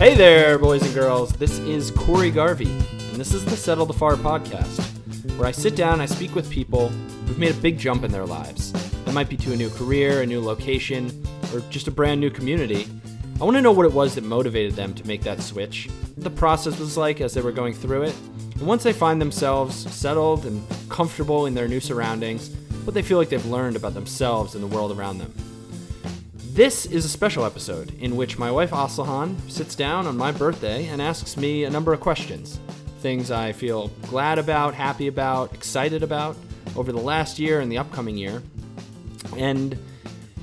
Hey there, boys and girls. This is Corey Garvey, and this is the Settle the Far podcast, where I sit down, I speak with people who've made a big jump in their lives. That might be to a new career, a new location, or just a brand new community. I want to know what it was that motivated them to make that switch, what the process was like as they were going through it, and once they find themselves settled and comfortable in their new surroundings, what they feel like they've learned about themselves and the world around them. This is a special episode in which my wife Aslihan sits down on my birthday and asks me a number of questions. Things I feel glad about, happy about, excited about over the last year and the upcoming year. And,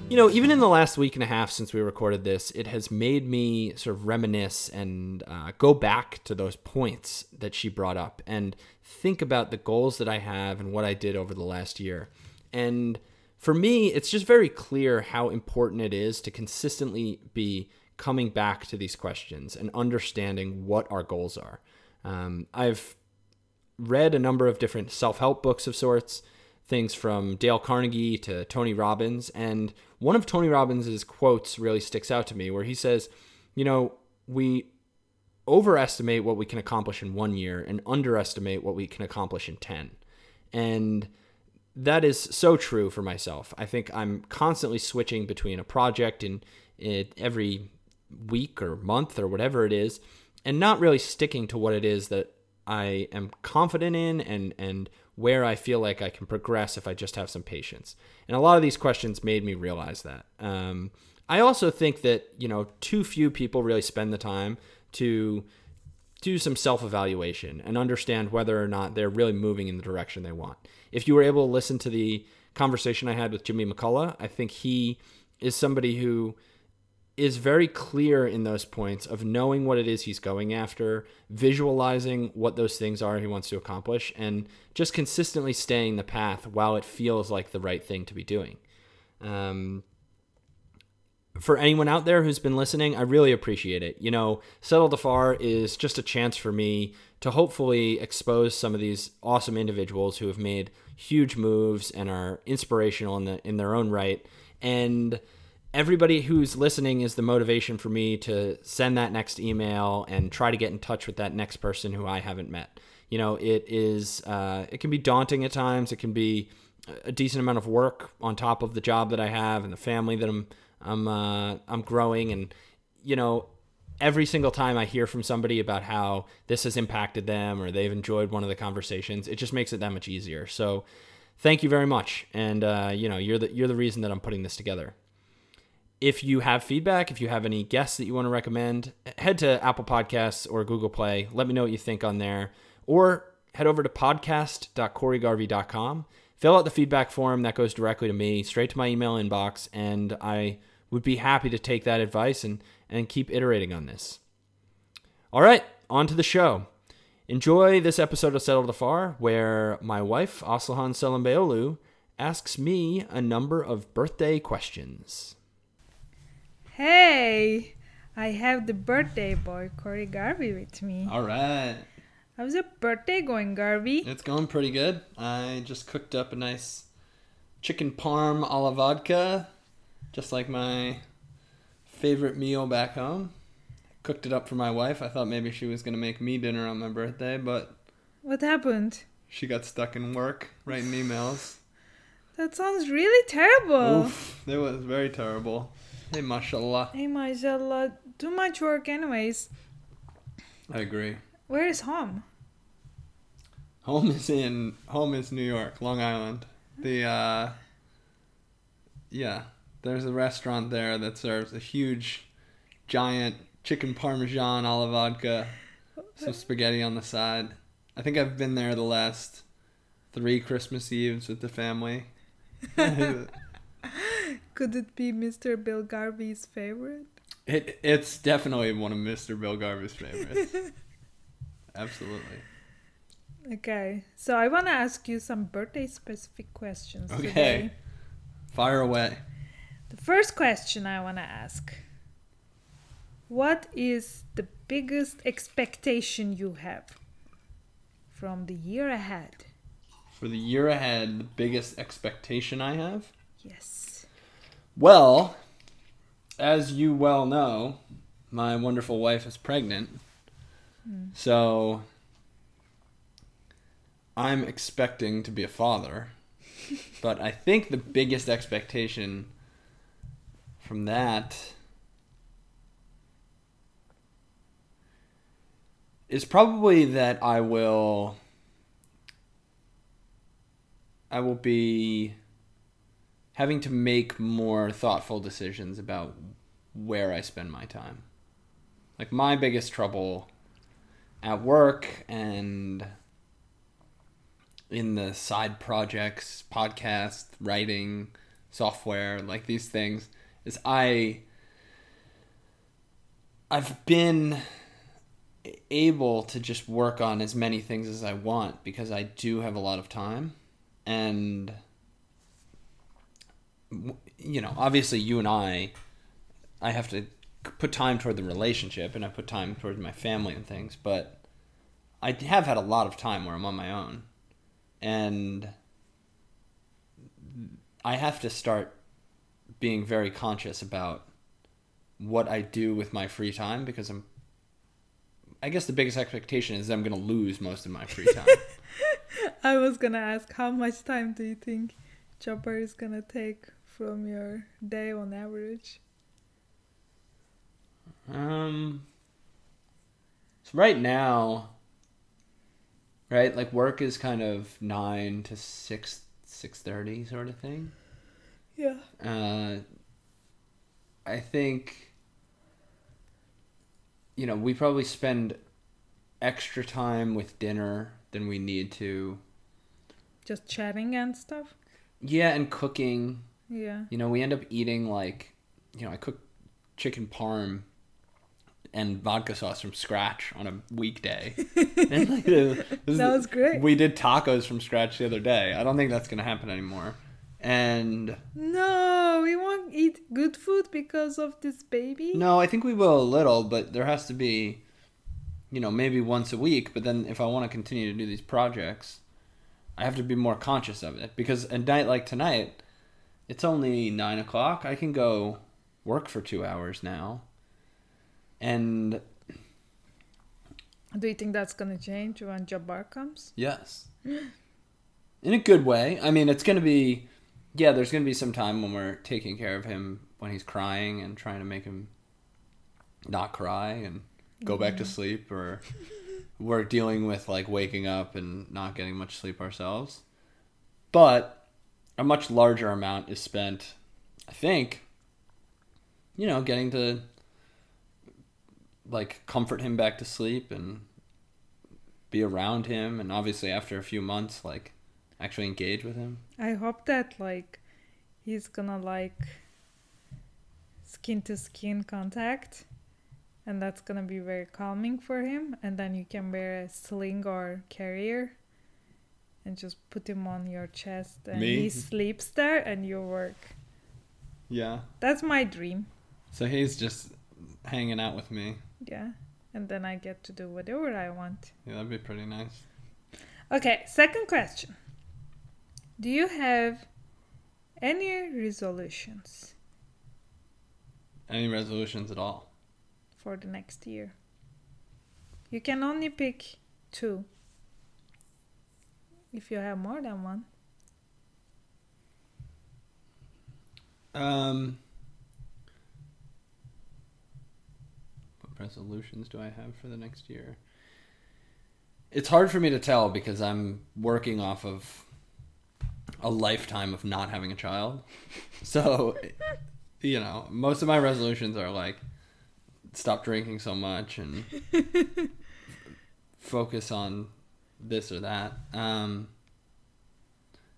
you know, even in the last week and a half since we recorded this, it has made me sort of reminisce and uh, go back to those points that she brought up and think about the goals that I have and what I did over the last year. And for me, it's just very clear how important it is to consistently be coming back to these questions and understanding what our goals are. Um, I've read a number of different self help books of sorts, things from Dale Carnegie to Tony Robbins. And one of Tony Robbins' quotes really sticks out to me where he says, You know, we overestimate what we can accomplish in one year and underestimate what we can accomplish in 10. And that is so true for myself. I think I'm constantly switching between a project in, in every week or month or whatever it is, and not really sticking to what it is that I am confident in and and where I feel like I can progress if I just have some patience. And a lot of these questions made me realize that. Um, I also think that you know too few people really spend the time to do some self evaluation and understand whether or not they're really moving in the direction they want. If you were able to listen to the conversation I had with Jimmy McCullough, I think he is somebody who is very clear in those points of knowing what it is he's going after, visualizing what those things are he wants to accomplish, and just consistently staying the path while it feels like the right thing to be doing. Um, for anyone out there who's been listening, I really appreciate it. You know, Settle the Far is just a chance for me to hopefully expose some of these awesome individuals who have made huge moves and are inspirational in the in their own right. And everybody who's listening is the motivation for me to send that next email and try to get in touch with that next person who I haven't met. You know, it is uh, it can be daunting at times. It can be a decent amount of work on top of the job that I have and the family that I'm I'm uh, I'm growing, and you know, every single time I hear from somebody about how this has impacted them or they've enjoyed one of the conversations, it just makes it that much easier. So, thank you very much, and uh, you know, you're the you're the reason that I'm putting this together. If you have feedback, if you have any guests that you want to recommend, head to Apple Podcasts or Google Play. Let me know what you think on there, or head over to podcast.coreygarvey.com fill out the feedback form that goes directly to me, straight to my email inbox, and I would be happy to take that advice and, and keep iterating on this. All right, on to the show. Enjoy this episode of Settle the Far, where my wife, Aslihan Selimbeolu, asks me a number of birthday questions. Hey, I have the birthday boy, Corey Garvey, with me. All right. How's your birthday going, Garvey? It's going pretty good. I just cooked up a nice chicken parm a la vodka, just like my favorite meal back home. Cooked it up for my wife. I thought maybe she was going to make me dinner on my birthday, but. What happened? She got stuck in work writing emails. That sounds really terrible. Oof, it was very terrible. Hey, mashallah. Hey, mashallah. Too much work, anyways. I agree. Where is home? Home is in home is New York, Long Island. The uh yeah, there's a restaurant there that serves a huge giant chicken parmesan a la vodka, some spaghetti on the side. I think I've been there the last three Christmas Eves with the family. Could it be Mr. Bill Garvey's favorite? It it's definitely one of Mr. Bill Garvey's favorites. Absolutely. Okay, so I want to ask you some birthday specific questions Okay. today. Fire away. The first question I want to ask What is the biggest expectation you have from the year ahead? For the year ahead, the biggest expectation I have? Yes. Well, as you well know, my wonderful wife is pregnant. Hmm. So I'm expecting to be a father. but I think the biggest expectation from that is probably that I will I will be having to make more thoughtful decisions about where I spend my time. Like my biggest trouble at work and in the side projects, podcast, writing, software, like these things is I I've been able to just work on as many things as I want because I do have a lot of time. And you know, obviously you and I I have to put time toward the relationship and I put time toward my family and things, but I have had a lot of time where I'm on my own. And I have to start being very conscious about what I do with my free time because I'm I guess the biggest expectation is I'm going to lose most of my free time. I was gonna ask how much time do you think chopper is gonna take from your day on average? Um. So right now, right, like work is kind of nine to six six thirty sort of thing. Yeah. Uh, I think. You know, we probably spend extra time with dinner than we need to. Just chatting and stuff? Yeah, and cooking. Yeah. You know, we end up eating like, you know, I cook chicken parm and vodka sauce from scratch on a weekday. and like, That was great. We did tacos from scratch the other day. I don't think that's gonna happen anymore. And No, we won't eat good food because of this baby. no, I think we will a little, but there has to be, you know, maybe once a week. But then if I want to continue to do these projects, I have to be more conscious of it because a night like tonight, it's only nine o'clock. I can go work for two hours now, and Do you think that's gonna change when Jabbar comes? Yes. In a good way. I mean, it's going to be, yeah, there's going to be some time when we're taking care of him when he's crying and trying to make him not cry and go back to mm-hmm. sleep, or we're dealing with like waking up and not getting much sleep ourselves. But a much larger amount is spent, I think, you know, getting to like comfort him back to sleep and be around him and obviously after a few months like actually engage with him I hope that like he's gonna like skin to skin contact and that's gonna be very calming for him and then you can wear a sling or carrier and just put him on your chest and Me? he sleeps there and you work. yeah That's my dream. so he's just hanging out with me Yeah. And then I get to do whatever I want. yeah that'd be pretty nice Okay, second question. Do you have any resolutions any resolutions at all for the next year? You can only pick two. If you have more than one. um resolutions do i have for the next year it's hard for me to tell because i'm working off of a lifetime of not having a child so you know most of my resolutions are like stop drinking so much and focus on this or that um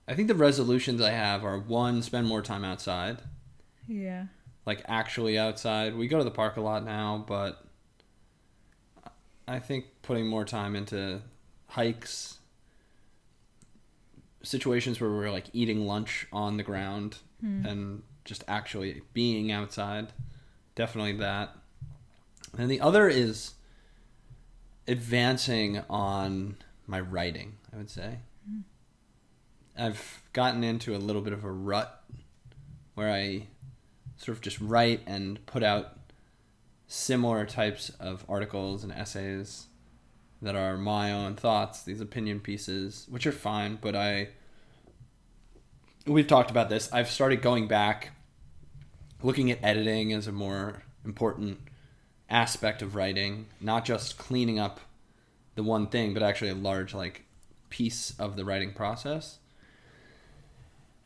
i think the resolutions i have are one spend more time outside Yeah. like actually outside. We go to the park a lot now, but I think putting more time into hikes, situations where we're like eating lunch on the ground hmm. and just actually being outside, definitely that. And the other is advancing on my writing, I would say. Hmm. I've gotten into a little bit of a rut where I sort of just write and put out similar types of articles and essays that are my own thoughts, these opinion pieces, which are fine, but I we've talked about this. I've started going back looking at editing as a more important aspect of writing, not just cleaning up the one thing, but actually a large like piece of the writing process.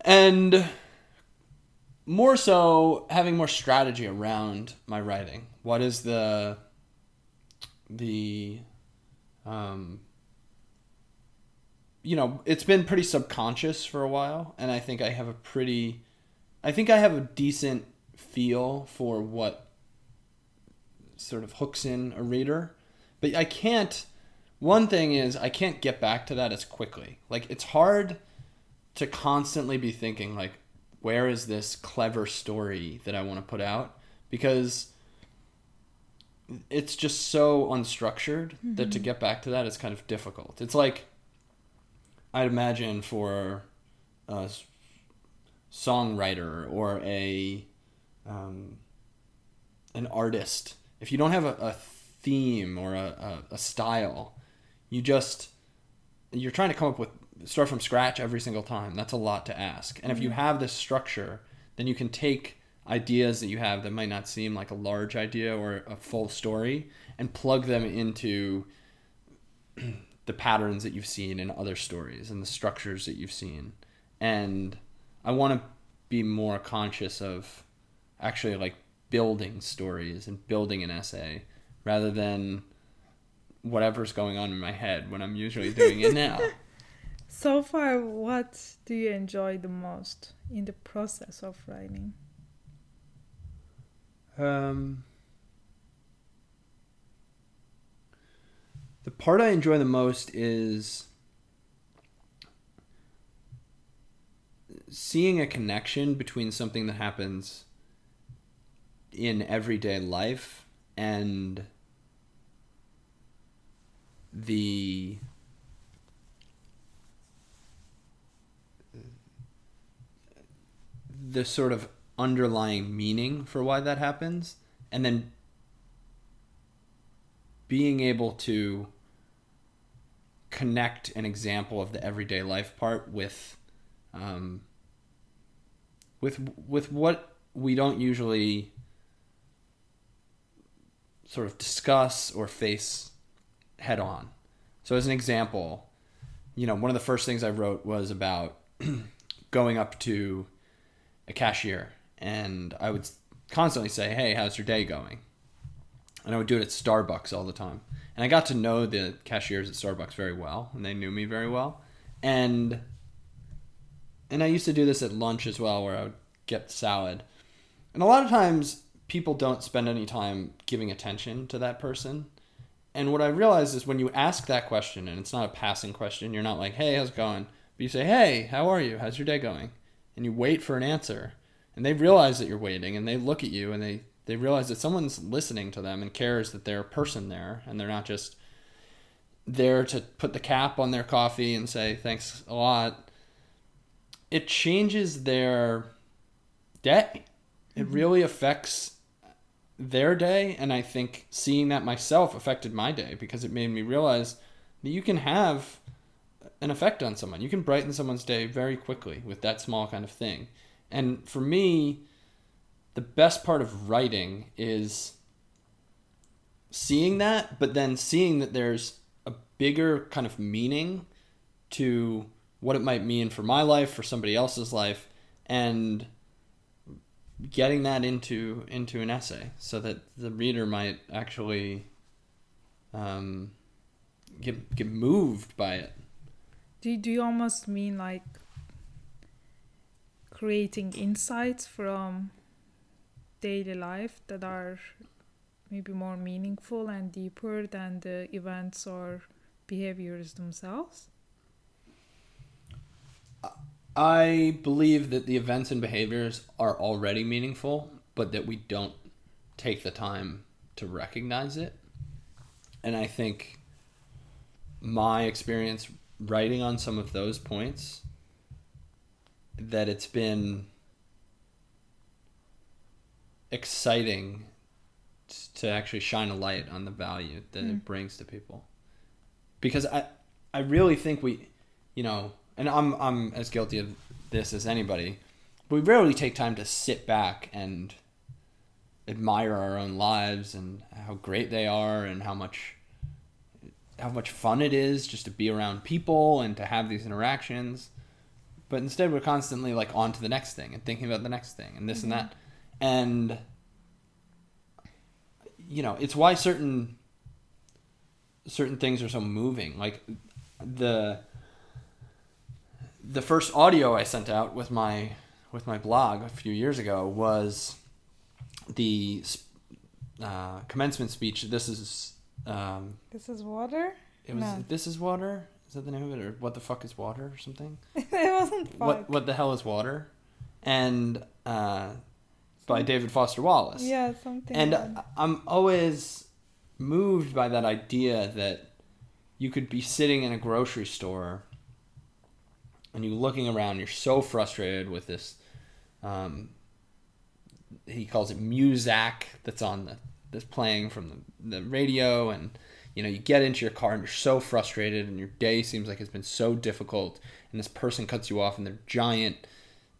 And more so having more strategy around my writing. What is the the um you know, it's been pretty subconscious for a while and I think I have a pretty I think I have a decent feel for what sort of hooks in a reader. But I can't one thing is I can't get back to that as quickly. Like it's hard to constantly be thinking like where is this clever story that I want to put out because it's just so unstructured mm-hmm. that to mm-hmm. get back to that is kind of difficult. It's like I'd imagine for a songwriter or a um, an artist, if you don't have a, a theme or a, a, a style, you just you're trying to come up with start from scratch every single time. That's a lot to ask. And if you mm-hmm. have this structure, then you can take ideas that you have that might not seem like a large idea or a full story and plug them into the patterns that you've seen in other stories and the structures that you've seen. And I want to be more conscious of actually like building stories and building an essay rather than whatever's going on in my head when I'm usually doing it now. So far, what do you enjoy the most in the process of writing? Um, the part I enjoy the most is seeing a connection between something that happens in everyday life and the the sort of underlying meaning for why that happens and then being able to connect an example of the everyday life part with um, with with what we don't usually sort of discuss or face head on. So as an example, you know, one of the first things I wrote was about going up to cashier and I would constantly say, "Hey, how's your day going?" And I would do it at Starbucks all the time. And I got to know the cashiers at Starbucks very well, and they knew me very well. And and I used to do this at lunch as well, where I would get salad. And a lot of times, people don't spend any time giving attention to that person. And what I realized is when you ask that question, and it's not a passing question, you're not like, "Hey, how's it going?" But you say, "Hey, how are you? How's your day going?" And you wait for an answer and they realize that you're waiting and they look at you and they they realize that someone's listening to them and cares that they're a person there and they're not just there to put the cap on their coffee and say thanks a lot it changes their day it mm-hmm. really affects their day and i think seeing that myself affected my day because it made me realize that you can have an effect on someone. You can brighten someone's day very quickly with that small kind of thing. And for me, the best part of writing is seeing that, but then seeing that there's a bigger kind of meaning to what it might mean for my life, for somebody else's life, and getting that into into an essay so that the reader might actually um, get get moved by it do, do you almost mean like creating insights from daily life that are maybe more meaningful and deeper than the events or behaviors themselves? I believe that the events and behaviors are already meaningful, but that we don't take the time to recognize it. And I think my experience writing on some of those points that it's been exciting to actually shine a light on the value that Mm. it brings to people. Because I I really think we you know, and I'm I'm as guilty of this as anybody. We rarely take time to sit back and admire our own lives and how great they are and how much how much fun it is just to be around people and to have these interactions. But instead we're constantly like on to the next thing and thinking about the next thing and this and that. And you know, it's why certain certain things are so moving. Like the the first audio I sent out with my with my blog a few years ago was the uh, commencement speech. This is um, This is water. it was No. this is water. Is that the name of it, or what the fuck is water, or something? it wasn't fuck. What what the hell is water? And uh, by David Foster Wallace. Yeah, something. And I'm always moved by that idea that you could be sitting in a grocery store and you're looking around, you're so frustrated with this. Um, he calls it muzak that's on the that's playing from the, the radio and you know you get into your car and you're so frustrated and your day seems like it's been so difficult and this person cuts you off in their giant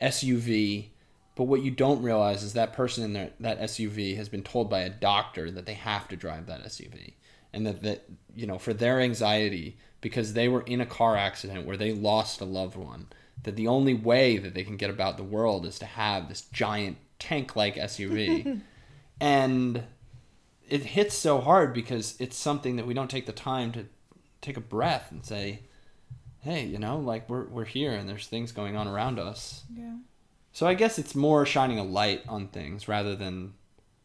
SUV but what you don't realize is that person in their, that SUV has been told by a doctor that they have to drive that SUV. And that, that, you know, for their anxiety, because they were in a car accident where they lost a loved one, that the only way that they can get about the world is to have this giant tank like SUV. and it hits so hard because it's something that we don't take the time to take a breath and say, hey, you know, like we're, we're here and there's things going on around us. yeah. So I guess it's more shining a light on things rather than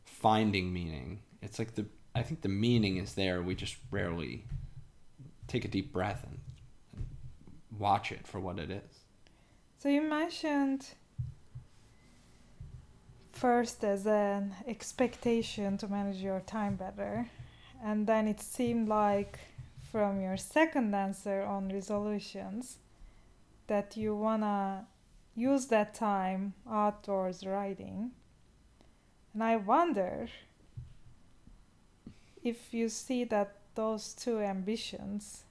finding meaning. It's like the I think the meaning is there. We just rarely take a deep breath and, and watch it for what it is. So you mentioned first as an expectation to manage your time better, and then it seemed like from your second answer on resolutions that you wanna use that time outdoors writing. And I wonder if you see that those two ambitions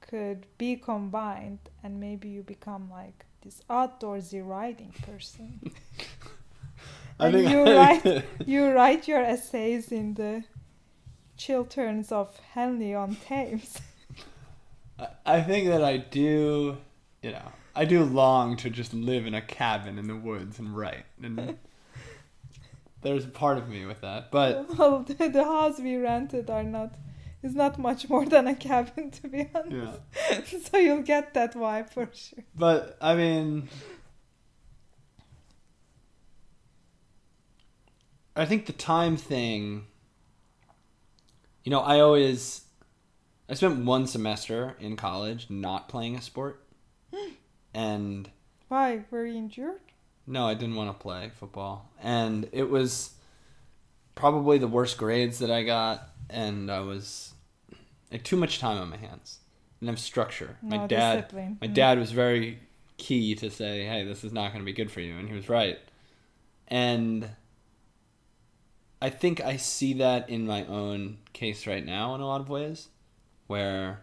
could be combined and maybe you become like this outdoorsy writing person. And you write you write your essays in the Chilterns of Henley on Thames. I- I think that I do, you know, I do long to just live in a cabin in the woods and write. And there's a part of me with that. But well, the, the house we rented are not is not much more than a cabin to be honest. yeah. so you'll get that vibe for sure. But I mean, I think the time thing. You know, I always, I spent one semester in college not playing a sport, and Why? Were you injured? no, I didn't want to play football, and it was probably the worst grades that I got, and I was I had too much time on my hands, and have structure. my dad, discipline. my Mm. dad was very key to say, "Hey, this is not going to be good for you," and he was right. And I think I see that in my own case right now in a lot of ways, where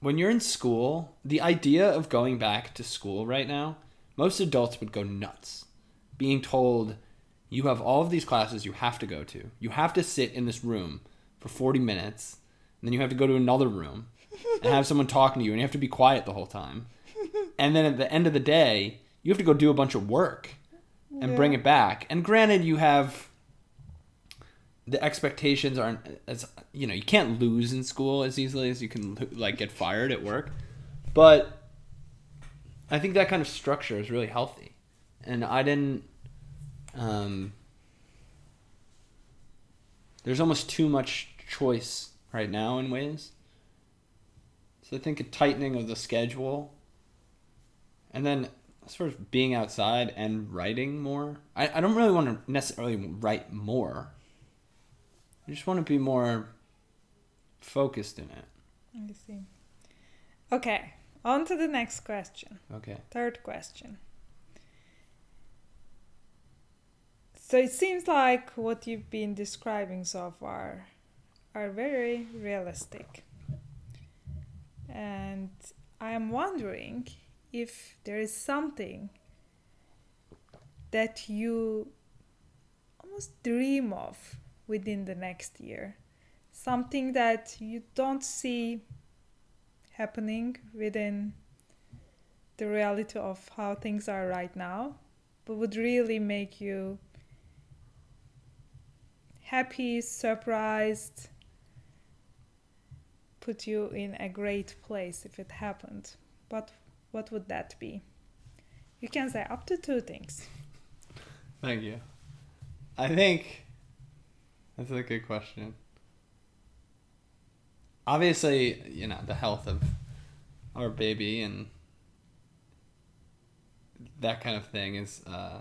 when you're in school, the idea of going back to school right now, most adults would go nuts, being told you have all of these classes you have to go to. You have to sit in this room for 40 minutes, and then you have to go to another room and have someone talking to you, and you have to be quiet the whole time. And then at the end of the day, you have to go do a bunch of work and bring it back. And granted, you have the expectations aren't as you know you can't lose in school as easily as you can like get fired at work, but I think that kind of structure is really healthy, and I didn't. Um, there's almost too much choice right now in ways. So I think a tightening of the schedule, and then as far as being outside and writing more, I, I don't really want to necessarily write more. I just want to be more focused in it. I see. Okay, on to the next question. Okay. Third question. So it seems like what you've been describing so far are very realistic. And I am wondering if there is something that you almost dream of within the next year. Something that you don't see happening within the reality of how things are right now, but would really make you happy, surprised, put you in a great place if it happened. But what would that be? You can say up to two things. Thank you. I think that's a good question. Obviously, you know, the health of our baby and that kind of thing is uh,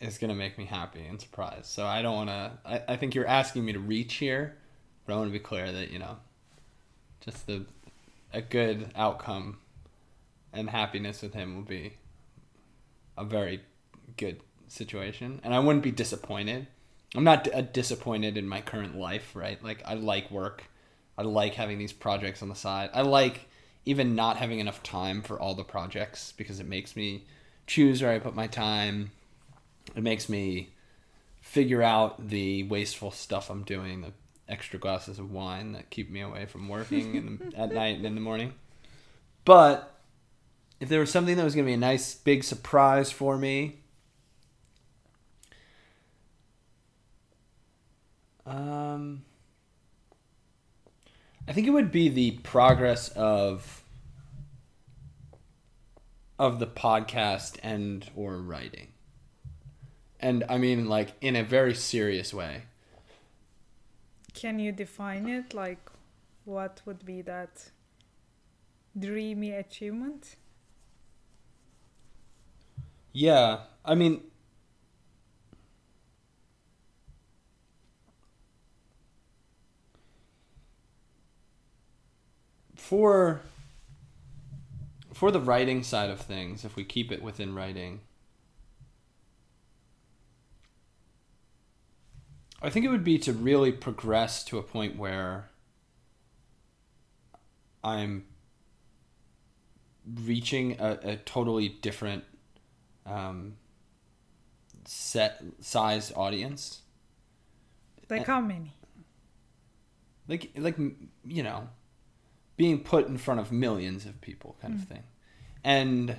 is gonna make me happy and surprised. So I don't wanna I, I think you're asking me to reach here, but I wanna be clear that, you know, just the a good outcome and happiness with him will be a very good situation, and I wouldn't be disappointed. I'm not d- uh, disappointed in my current life, right? Like I like work, I like having these projects on the side. I like even not having enough time for all the projects because it makes me choose where I put my time. It makes me figure out the wasteful stuff I'm doing, the extra glasses of wine that keep me away from working in the, at night and in the morning. But if there was something that was going to be a nice big surprise for me, um, I think it would be the progress of of the podcast and or writing. And I mean like in a very serious way. Can you define it? Like, what would be that dreamy achievement? Yeah, I mean for for the writing side of things, if we keep it within writing, I think it would be to really progress to a point where I'm reaching a, a totally different um, set size audience. Like how many? Like like you know, being put in front of millions of people kind of hmm. thing. And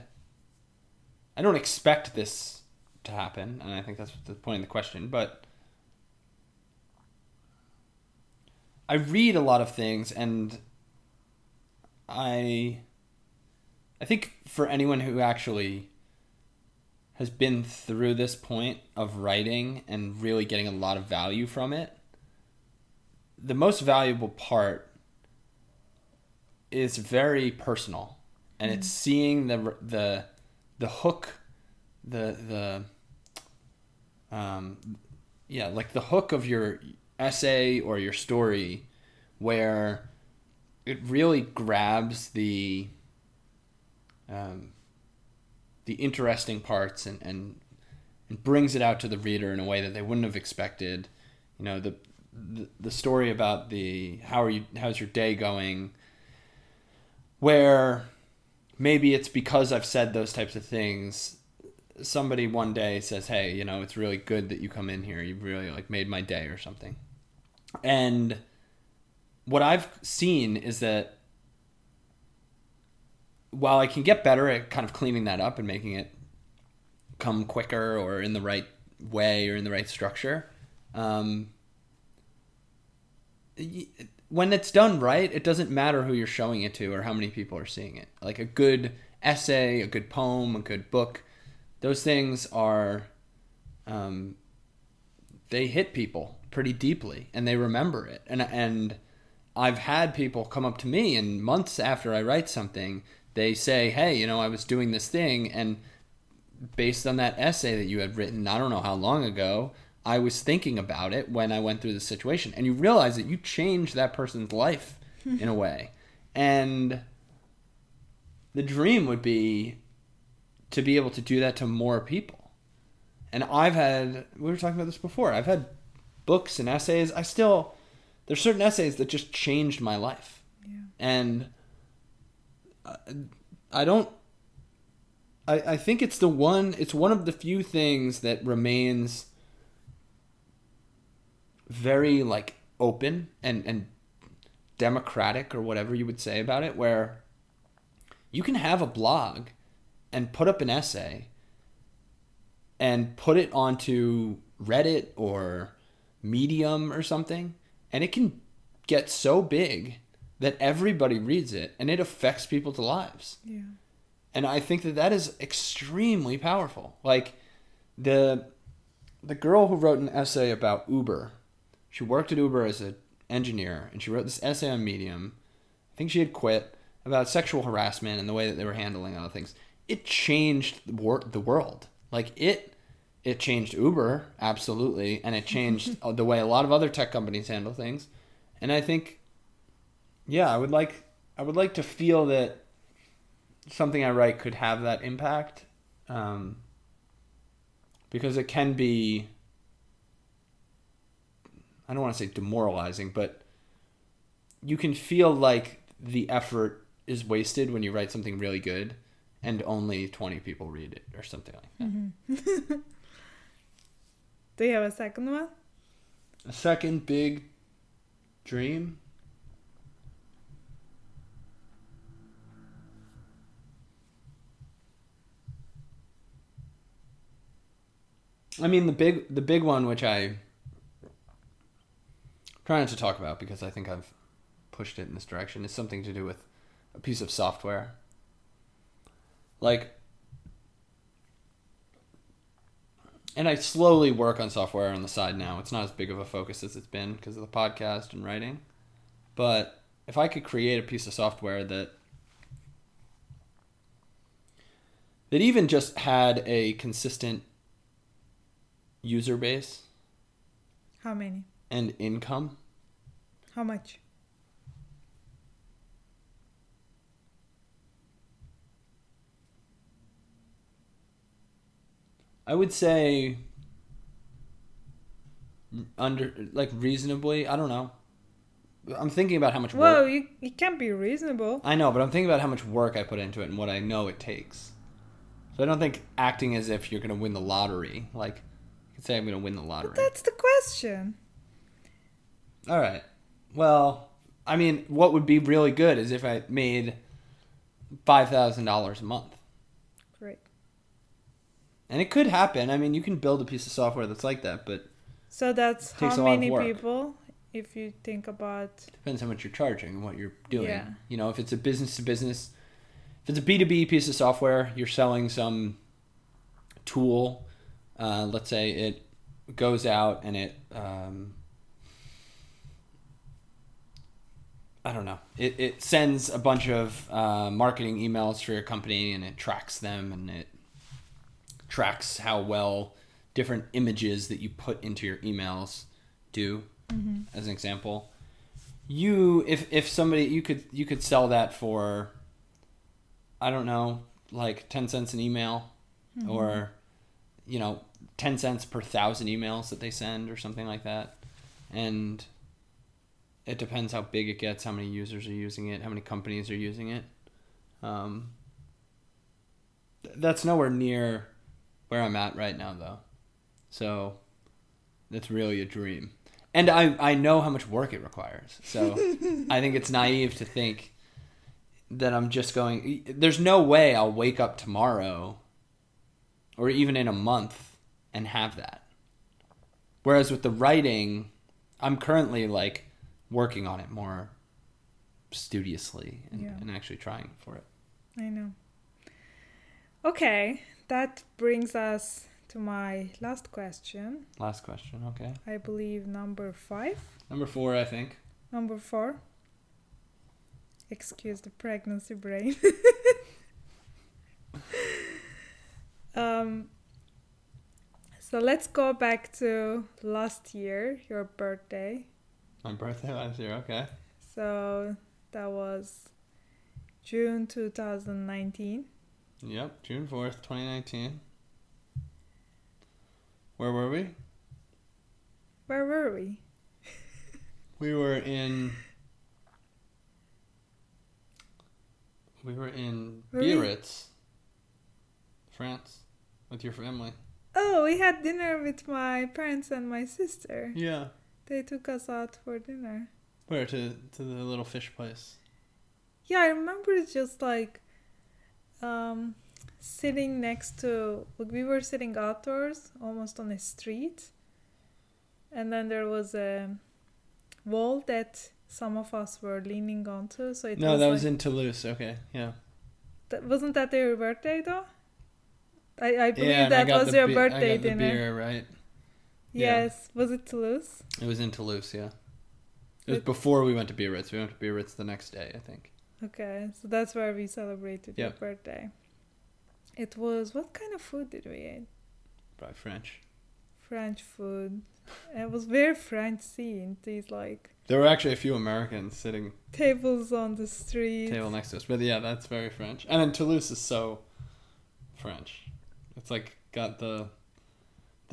I don't expect this to happen, and I think that's the point of the question, but I read a lot of things and I I think for anyone who actually has been through this point of writing and really getting a lot of value from it, the most valuable part is very personal. And it's seeing the the the hook the the um yeah like the hook of your essay or your story where it really grabs the um, the interesting parts and, and and brings it out to the reader in a way that they wouldn't have expected. You know the the, the story about the how are you how's your day going where maybe it's because I've said those types of things. Somebody one day says, "Hey, you know, it's really good that you come in here. You've really like made my day or something." And what I've seen is that while I can get better at kind of cleaning that up and making it come quicker or in the right way or in the right structure, um, when it's done right, it doesn't matter who you're showing it to or how many people are seeing it. Like a good essay, a good poem, a good book, those things are, um, they hit people pretty deeply and they remember it. And and I've had people come up to me and months after I write something, they say, "Hey, you know, I was doing this thing and." Based on that essay that you had written, I don't know how long ago, I was thinking about it when I went through the situation. And you realize that you changed that person's life hmm. in a way. And the dream would be to be able to do that to more people. And I've had we were talking about this before. I've had books and essays. I still there's certain essays that just changed my life. Yeah. And I, I don't I, I think it's the one it's one of the few things that remains very like open and and democratic or whatever you would say about it where you can have a blog and put up an essay and put it onto Reddit or Medium or something and it can get so big that everybody reads it and it affects people's lives Yeah. and I think that that is extremely powerful. Like the the girl who wrote an essay about Uber, she worked at Uber as an engineer, and she wrote this essay on Medium. I think she had quit about sexual harassment and the way that they were handling other things. It changed the, wor- the world. Like it, it changed Uber absolutely, and it changed the way a lot of other tech companies handle things. And I think, yeah, I would like, I would like to feel that something I write could have that impact, um, because it can be. I don't want to say demoralizing, but you can feel like the effort is wasted when you write something really good and only 20 people read it or something like that. Mm-hmm. Do you have a second one? A second big dream. I mean the big the big one which I try not to talk about because I think I've pushed it in this direction is something to do with a piece of software. Like and I slowly work on software on the side now. It's not as big of a focus as it's been because of the podcast and writing. But if I could create a piece of software that that even just had a consistent user base How many? And income, How much? I would say under like reasonably, I don't know. I'm thinking about how much work Whoa, you, you can't be reasonable. I know, but I'm thinking about how much work I put into it and what I know it takes. So I don't think acting as if you're going to win the lottery. Like, you could say I'm going to win the lottery. But that's the question. All right. Well, I mean, what would be really good is if I made $5,000 a month. Great. And it could happen. I mean, you can build a piece of software that's like that, but So that's how a lot of many people, if you think about. depends how much you're charging and what you're doing. Yeah. You know, if it's a business to business, if it's a B2B piece of software, you're selling some tool. Uh, let's say it goes out and it, um, I don't know, it, it sends a bunch of uh, marketing emails for your company and it tracks them and it tracks how well different images that you put into your emails do as an example. You if if somebody you could you could sell that for i don't know like 10 cents an email or you know 10 cents per thousand emails that they send or something like that. And it depends how big it gets how many users are using it how many companies are using it um, th- that's nowhere near where i'm at right now though so that's really a dream and I, I know how much work it requires. So I think it's naive to think that I'm just going. There's no way I'll wake up tomorrow or even in a month and have that. Whereas with the writing, I'm currently like working on it more studiously and, Yeah. and actually trying for it. I know. Okay, that brings us to my last question. Last question, okay. I believe number five. Number four, I think. Number four. Excuse the pregnancy brain. um, so let's go back to last year, your birthday. My birthday last year, okay. So that was June 2019. Yep, June 4th, 2019. Where were we? Where were we? We were in. We were in Were we- Biarritz, France, with your family. Oh, we had dinner with my parents and my sister. Yeah. They took us out for dinner. Where to to the little fish place? Yeah, I remember it's just like um, sitting next to. Like we were sitting outdoors, almost on a street, and then there was a wall that some of us were leaning onto. So it no, was that like, was in Toulouse. Okay, yeah. that, wasn't that their birthday though? I, I believe yeah, and I that was your be- birthday I got the dinner. beer, right? Yes, was it Toulouse? It was in Toulouse. Yeah. It was before we went to Biarritz. We went to Biarritz the next day, I think. Okay, so that's where we celebrated your Yep. birthday. It was what kind of food did we eat? Probably French. French food. It was very French scene. These like There were actually a few Americans sitting tables on the street. table next to us, but yeah, that's very French. And then Toulouse is so French. It's like got the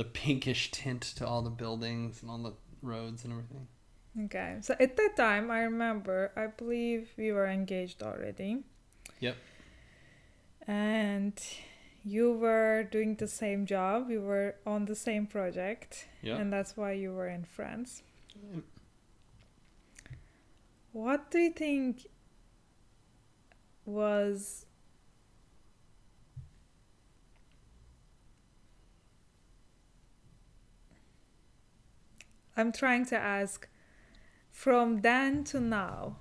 the pinkish tint to all the buildings and all the roads and everything. Okay, so at that time, I remember, I believe we were engaged already. Yep. And you were doing the same job. We were on the same project, Yeah. and that's why you were in France. Yep. What do you think was I'm trying to ask from then to now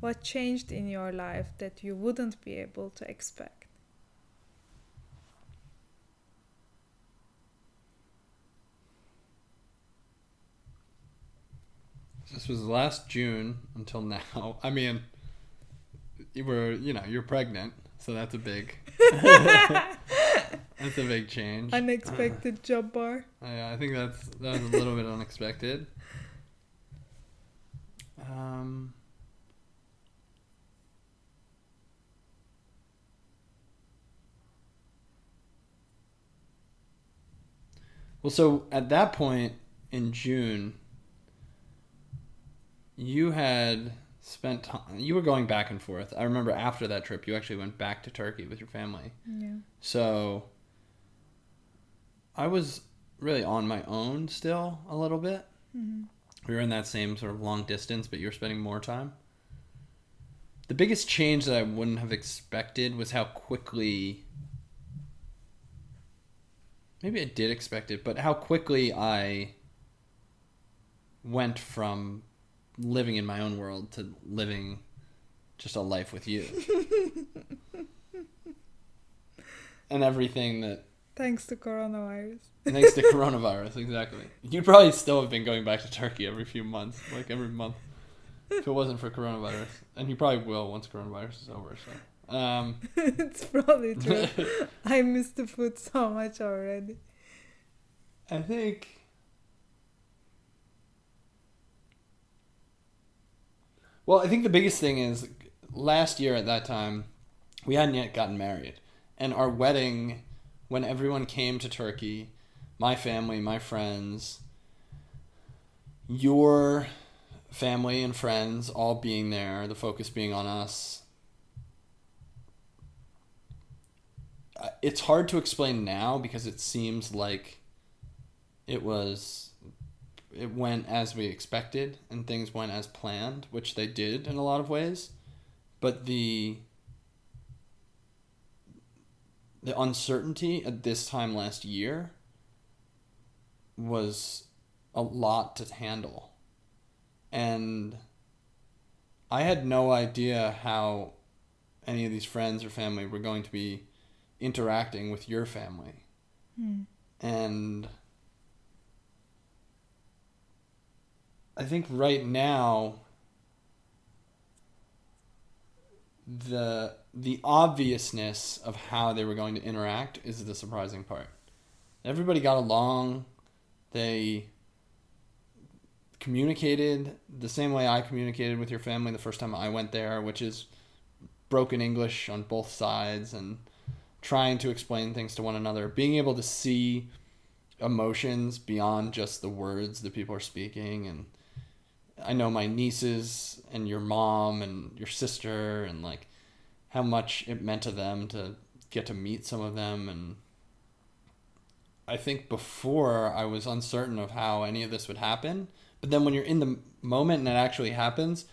what changed in your life that you wouldn't be able to expect? This was last June until now. I mean, you were, you know, you're pregnant, so that's a big That's a big change. Unexpected Jabbar. I, I think that's that was a little bit unexpected. Um, well, so at that point in June, you had spent time, you were going back and forth. I remember after that trip, you actually went back to Turkey with your family. Yeah. So I was really on my own still a little bit. hmm We were in that same sort of long distance, but you were spending more time. The biggest change that I wouldn't have expected was how quickly. Maybe I did expect it, but how quickly I went from living in my own world to living just a life with you. and everything that Thanks to coronavirus. Thanks to coronavirus, exactly. You'd probably still have been going back to Turkey every few months, like every month, if it wasn't for coronavirus. And you probably will once coronavirus is over. So, um, it's probably true. I miss the food so much already. I think. Well, I think the biggest thing is last year at that time, we hadn't yet gotten married. And our wedding, when everyone came to Turkey, my family, my friends, your family and friends all being there, the focus being on us. It's hard to explain now because it seems like it was it went as we expected and things went as planned, which they did in a lot of ways. But the the uncertainty at this time last year was a lot to handle. And I had no idea how any of these friends or family were going to be interacting with your family. Hmm. And I think right now the the obviousness of how they were going to interact is the surprising part. Everybody got along. They communicated the same way I communicated with your family the first time I went there, which is broken English on both sides and trying to explain things to one another. Being able to see emotions beyond just the words that people are speaking and I know my nieces and your mom and your sister and like how much it meant to them to get to meet some of them. And I think before I was uncertain of how any of this would happen. But then when you're in the moment and it actually happens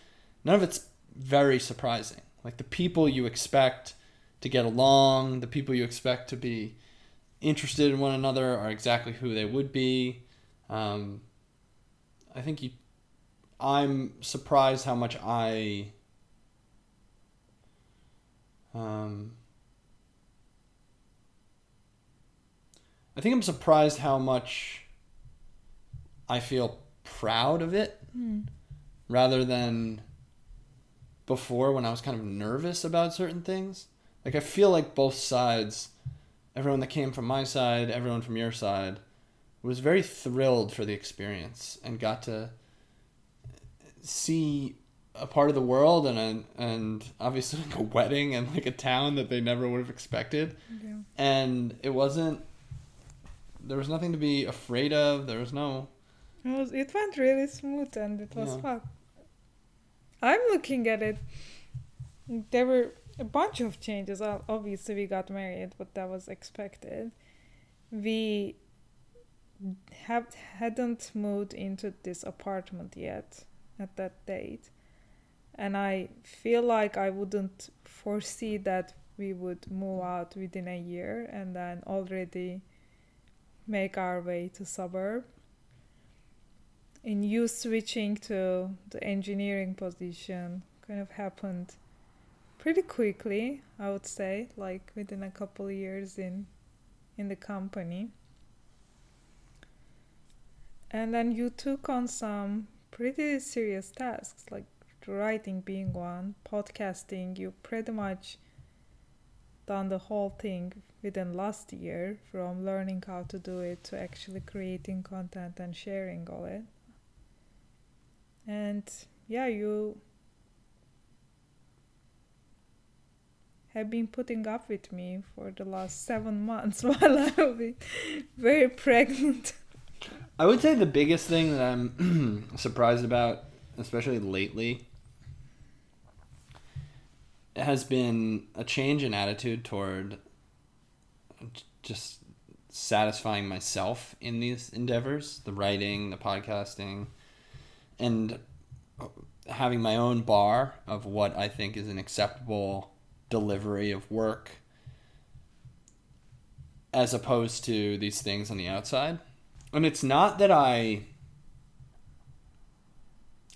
none of it's very surprising. Like the people you expect to get along the people you expect to be interested in one another are exactly who they would be. Um, I think you I'm surprised how much I um, I think I'm surprised how much I feel proud of it Hmm. rather than before when I was kind of nervous about certain things. Like I feel like both sides, everyone that came from my side, everyone from your side, was very thrilled for the experience and got to see a part of the world and a, and obviously like a wedding and like a town that they never would have expected Yeah. and it wasn't there was nothing to be afraid of there was no It, was, it went really smooth and it was Yeah. fun. I'm looking at it. There were a bunch of changes. Obviously, we got married, but that was expected. We have hadn't moved into this apartment yet at that date, and I feel like I wouldn't foresee that we would move out within a year and then already make our way to suburb. In you switching to the engineering position kind of happened pretty quickly i would say like within a couple years in in the company. And then you took on some pretty serious tasks like writing being one podcasting you pretty much done the whole thing within last year from learning how to do it to actually creating content and sharing all it. And yeah you have been putting up with me for the last seven months while i've been very pregnant. I would say the biggest thing that I'm surprised about, especially lately, has been a change in attitude toward just satisfying myself in these endeavors the writing, the podcasting, and having my own bar of what I think is an acceptable delivery of work as opposed to these things on the outside and it's not that I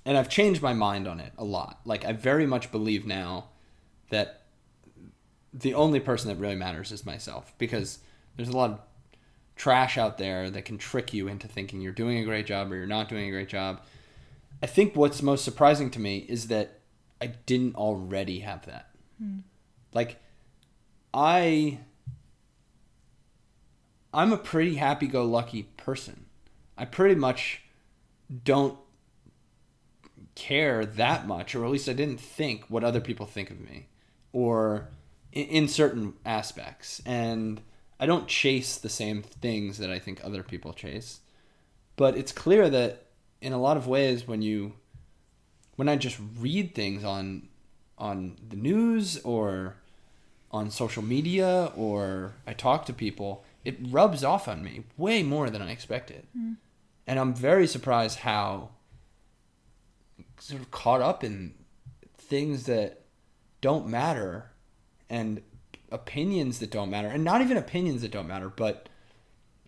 and I've changed my mind on it a lot. Like I very much believe now that the only person that really matters is myself because there's a lot of trash out there that can trick you into thinking you're doing a great job or you're not doing a great job. I think what's most surprising to me is that I didn't already have that. Hmm. Like I I'm a pretty happy go lucky person. I pretty much don't care that much, or at least I didn't think what other people think of me, or in, in certain aspects. And I don't chase the same things that I think other people chase. But it's clear that in a lot of ways, when you, when I just read things on, on the news or on social media or I talk to people, it rubs off on me way more than I expected. Hmm. And I'm very surprised how sort of caught up in things that don't matter and opinions that don't matter and not even opinions that don't matter, but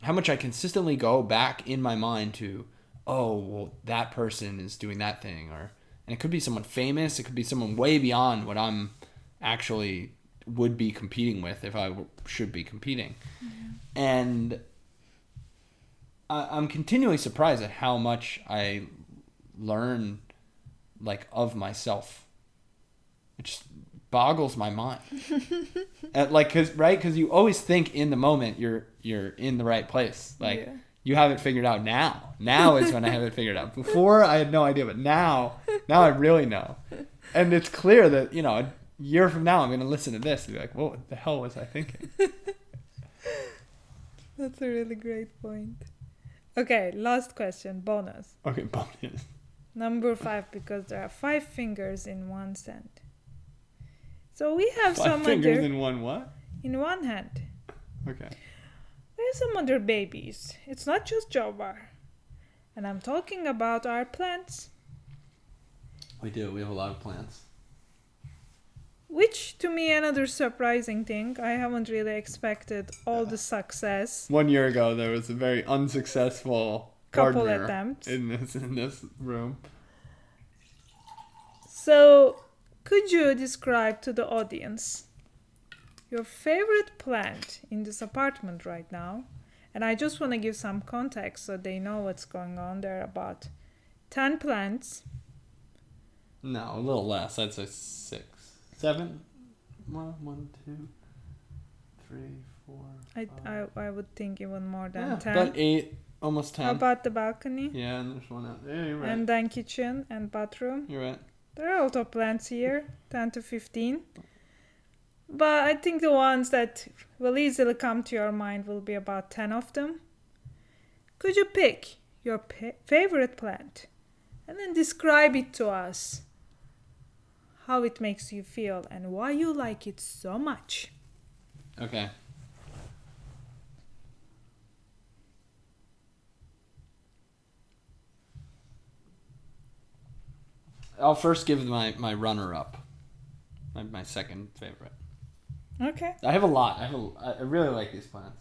how much I consistently go back in my mind to, oh, well, that person is doing that thing or and it could be someone famous, it could be someone way beyond what I'm actually would be competing with if I w- should be competing. Mm-hmm. And I, I'm continually surprised at how much I learn, like, of myself. Just boggles my mind. At, uh, like, cause right, because you always think in the moment you're you're in the right place. Like, Yeah. you have it figured out now. Now is when I have it figured out. Before I had no idea, but now, now I really know. And it's clear that you know, a year from now, I'm gonna listen to this and be like, "What the hell was I thinking?" that's a really great point Okay, last question, bonus. Okay, bonus. Number five, because there are five fingers in one hand. So we have Five some fingers other in one what? in one hand. Okay. There's some other babies. It's not just Java. And I'm talking about our plants, We do. We have a lot of plants. which to me another surprising thing. I haven't really expected all the success. One year ago, there was a very unsuccessful Couple gardener attempts. in this in this room. So, could you describe to the audience your favorite plant in this apartment right now? And I just want to give some context so they know what's going on. There are about 10 plants. No, a little less. I'd say six, seven. One, one, two, three, four. I, five. I, I would think even more than yeah, 10. about eight, almost ten. How about the balcony? yeah, and there's one out there. You're right. And then kitchen and bathroom. you're right. There are a lot of plants here, 10 to 15. But I think the ones that will easily come to your mind will be about 10 of them. Could you pick your pa- favorite plant and then describe it to us? How it makes you feel and why you like it so much. Okay. I'll first give my, my runner up. My, my second favorite. Okay. I have a lot. I have a, I really like these plants.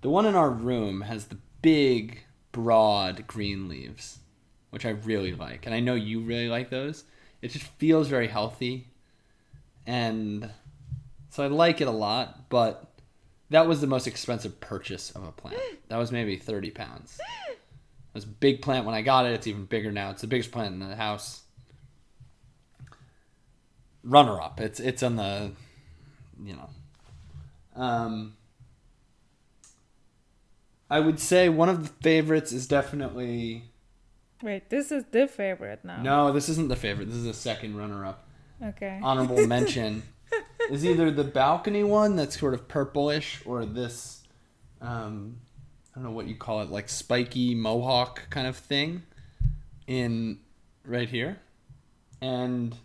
The one in our room has the big, broad green leaves, which I really like. And I know you really like those. It just feels very healthy. And so I like it a lot, but that was the most expensive purchase of a plant. That was maybe 30 pounds. Was big plant when I got it. It's even bigger now. It's the biggest plant in the house runner up. It's it's on the you know. Um I would say one of the favorites is definitely Wait, this is the favorite now. No, this isn't the favorite. This is a second runner up. Okay. Honorable mention is either the balcony one that's sort of purplish or this um don't know what you call it, like spiky mohawk kind of thing in right here. And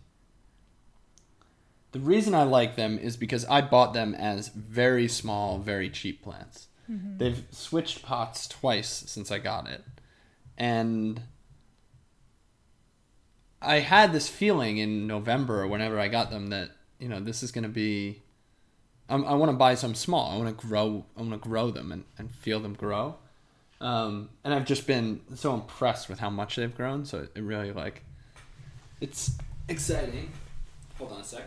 the reason I like them is because I bought them as very small, very cheap plants. Mm-hmm. They've switched pots twice since I got it. And I had this feeling in November or whenever I got them that, you know, this is going to be I'm, I want to buy some small. I want to grow. I want to grow them and, and feel them grow. Um, and I've just been so impressed with how much they've grown. So it really like, it's exciting. Hold on a sec.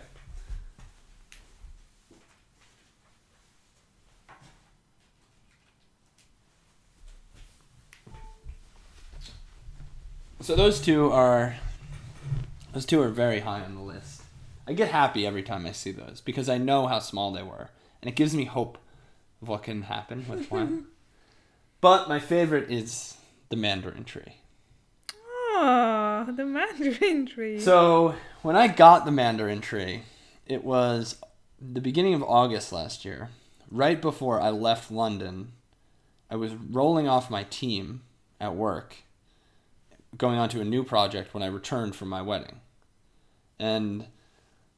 So those two are, those two are very high on the list. I get happy every time I see those because I know how small they were, and it gives me hope of what can happen with one. but my favorite is the mandarin tree. Oh, the mandarin tree. So when I got the mandarin tree, it was the beginning of August last year, right before I left London. I was rolling off my team at work, going on to a new project when I returned from my wedding. And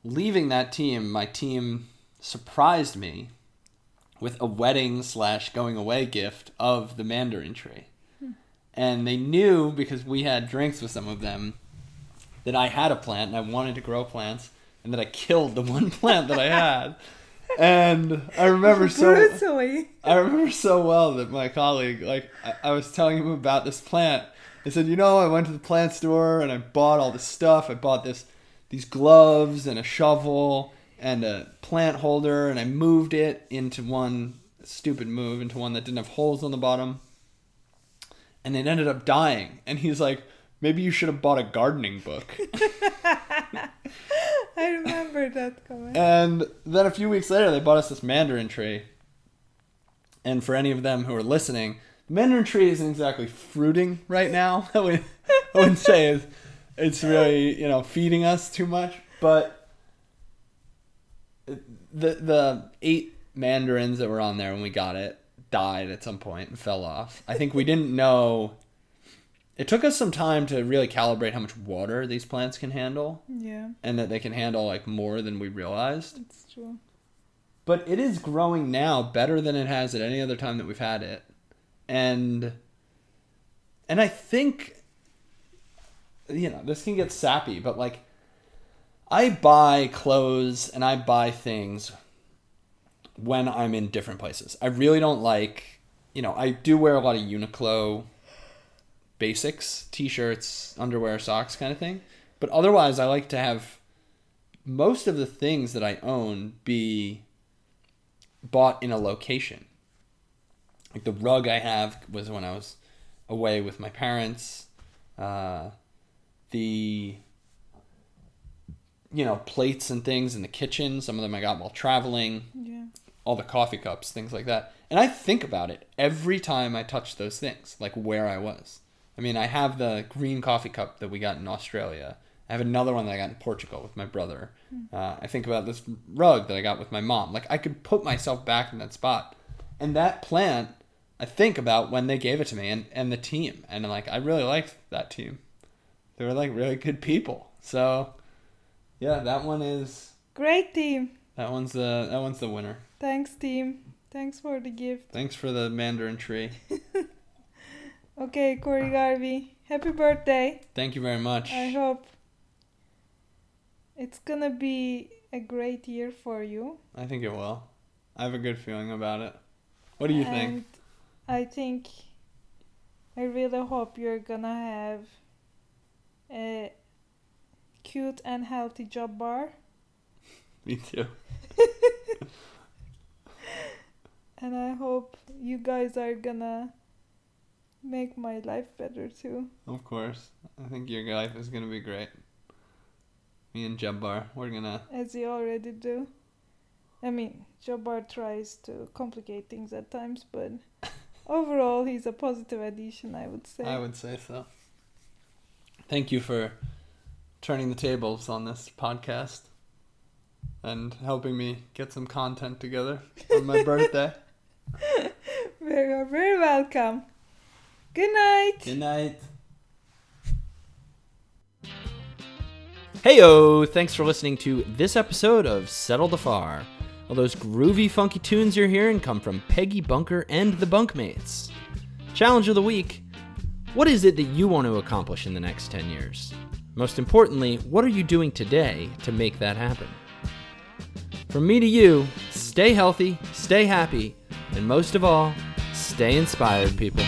leaving that team, my team surprised me with a wedding slash going away gift of the mandarin tree. Hmm. And they knew because we had drinks with some of them that I had a plant and I wanted to grow plants and that I killed the one plant that I had. And I remember so Brutally. I remember so well that my colleague, like, I, I was telling him about this plant. I said, you know, I went to the plant store and I bought all this stuff. I bought this, these gloves and a shovel and a plant holder, and I moved it into one stupid move into one that didn't have holes on the bottom. And it ended up dying. And he's like, maybe you should have bought a gardening book. I remember that comment. And then a few weeks later, they bought us this mandarin tree. And for any of them who are listening, the mandarin tree isn't exactly fruiting right now. I wouldn't say it's, it's uh, really, you know, feeding us too much. But the the eight mandarins that were on there when we got it died at some point and fell off. I think we didn't know. It took us some time to really calibrate how much water these plants can handle Yeah, and that they can handle like more than we realized. it's true. But it is growing now better than it has at any other time that we've had it. And and I think you know, this can get sappy, but like I buy clothes and I buy things when I'm in different places. I really don't like, you know, I do wear a lot of Uniqlo basics, t-shirts, underwear, socks kind of thing. But otherwise I like to have most of the things that I own be bought in a location. Like the rug I have was when I was away with my parents. Uh, the you know plates and things in the kitchen. Some of them I got while traveling. Yeah, All the coffee cups, things like that. And I think about it every time I touch those things, like where I was. I mean, I have the green coffee cup that we got in Australia. I have another one that I got in Portugal with my brother. Uh, I think about this rug that I got with my mom. Like I could put myself back in that spot, and that plant. I think about when they gave it to me and, and the team, and like I really liked that team. They were like really good people. So, yeah, that one is great team. that one's the that one's the winner. Thanks, team. Thanks for the gift. Thanks for the mandarin tree. Okay, Corey Garvey, happy birthday. Thank you very much. I hope it's gonna be a great year for you. I think it will. I have a good feeling about it. What do you think? I think I really hope you're gonna have a cute and healthy Jabbar. Me too. And I hope you guys are gonna make my life better too. Of course. I think your life is gonna be great. Me and Jabbar, we're gonna. As you already do. I mean, Jabbar tries to complicate things at times, but overall, he's a positive addition, I would say. I would say so. Thank you for turning the tables on this podcast and helping me get some content together on my birthday. Very, very welcome. Good night. Good night. Heyo! Thanks for listening to this episode of Settle the Far. All those groovy, funky tunes you're hearing come from Peggy Bunker and the Bunkmates. Challenge of the week What is it that you want to accomplish in the next 10 years? Most importantly, what are you doing today to make that happen? From me to you, stay healthy, stay happy, and most of all, stay inspired, people.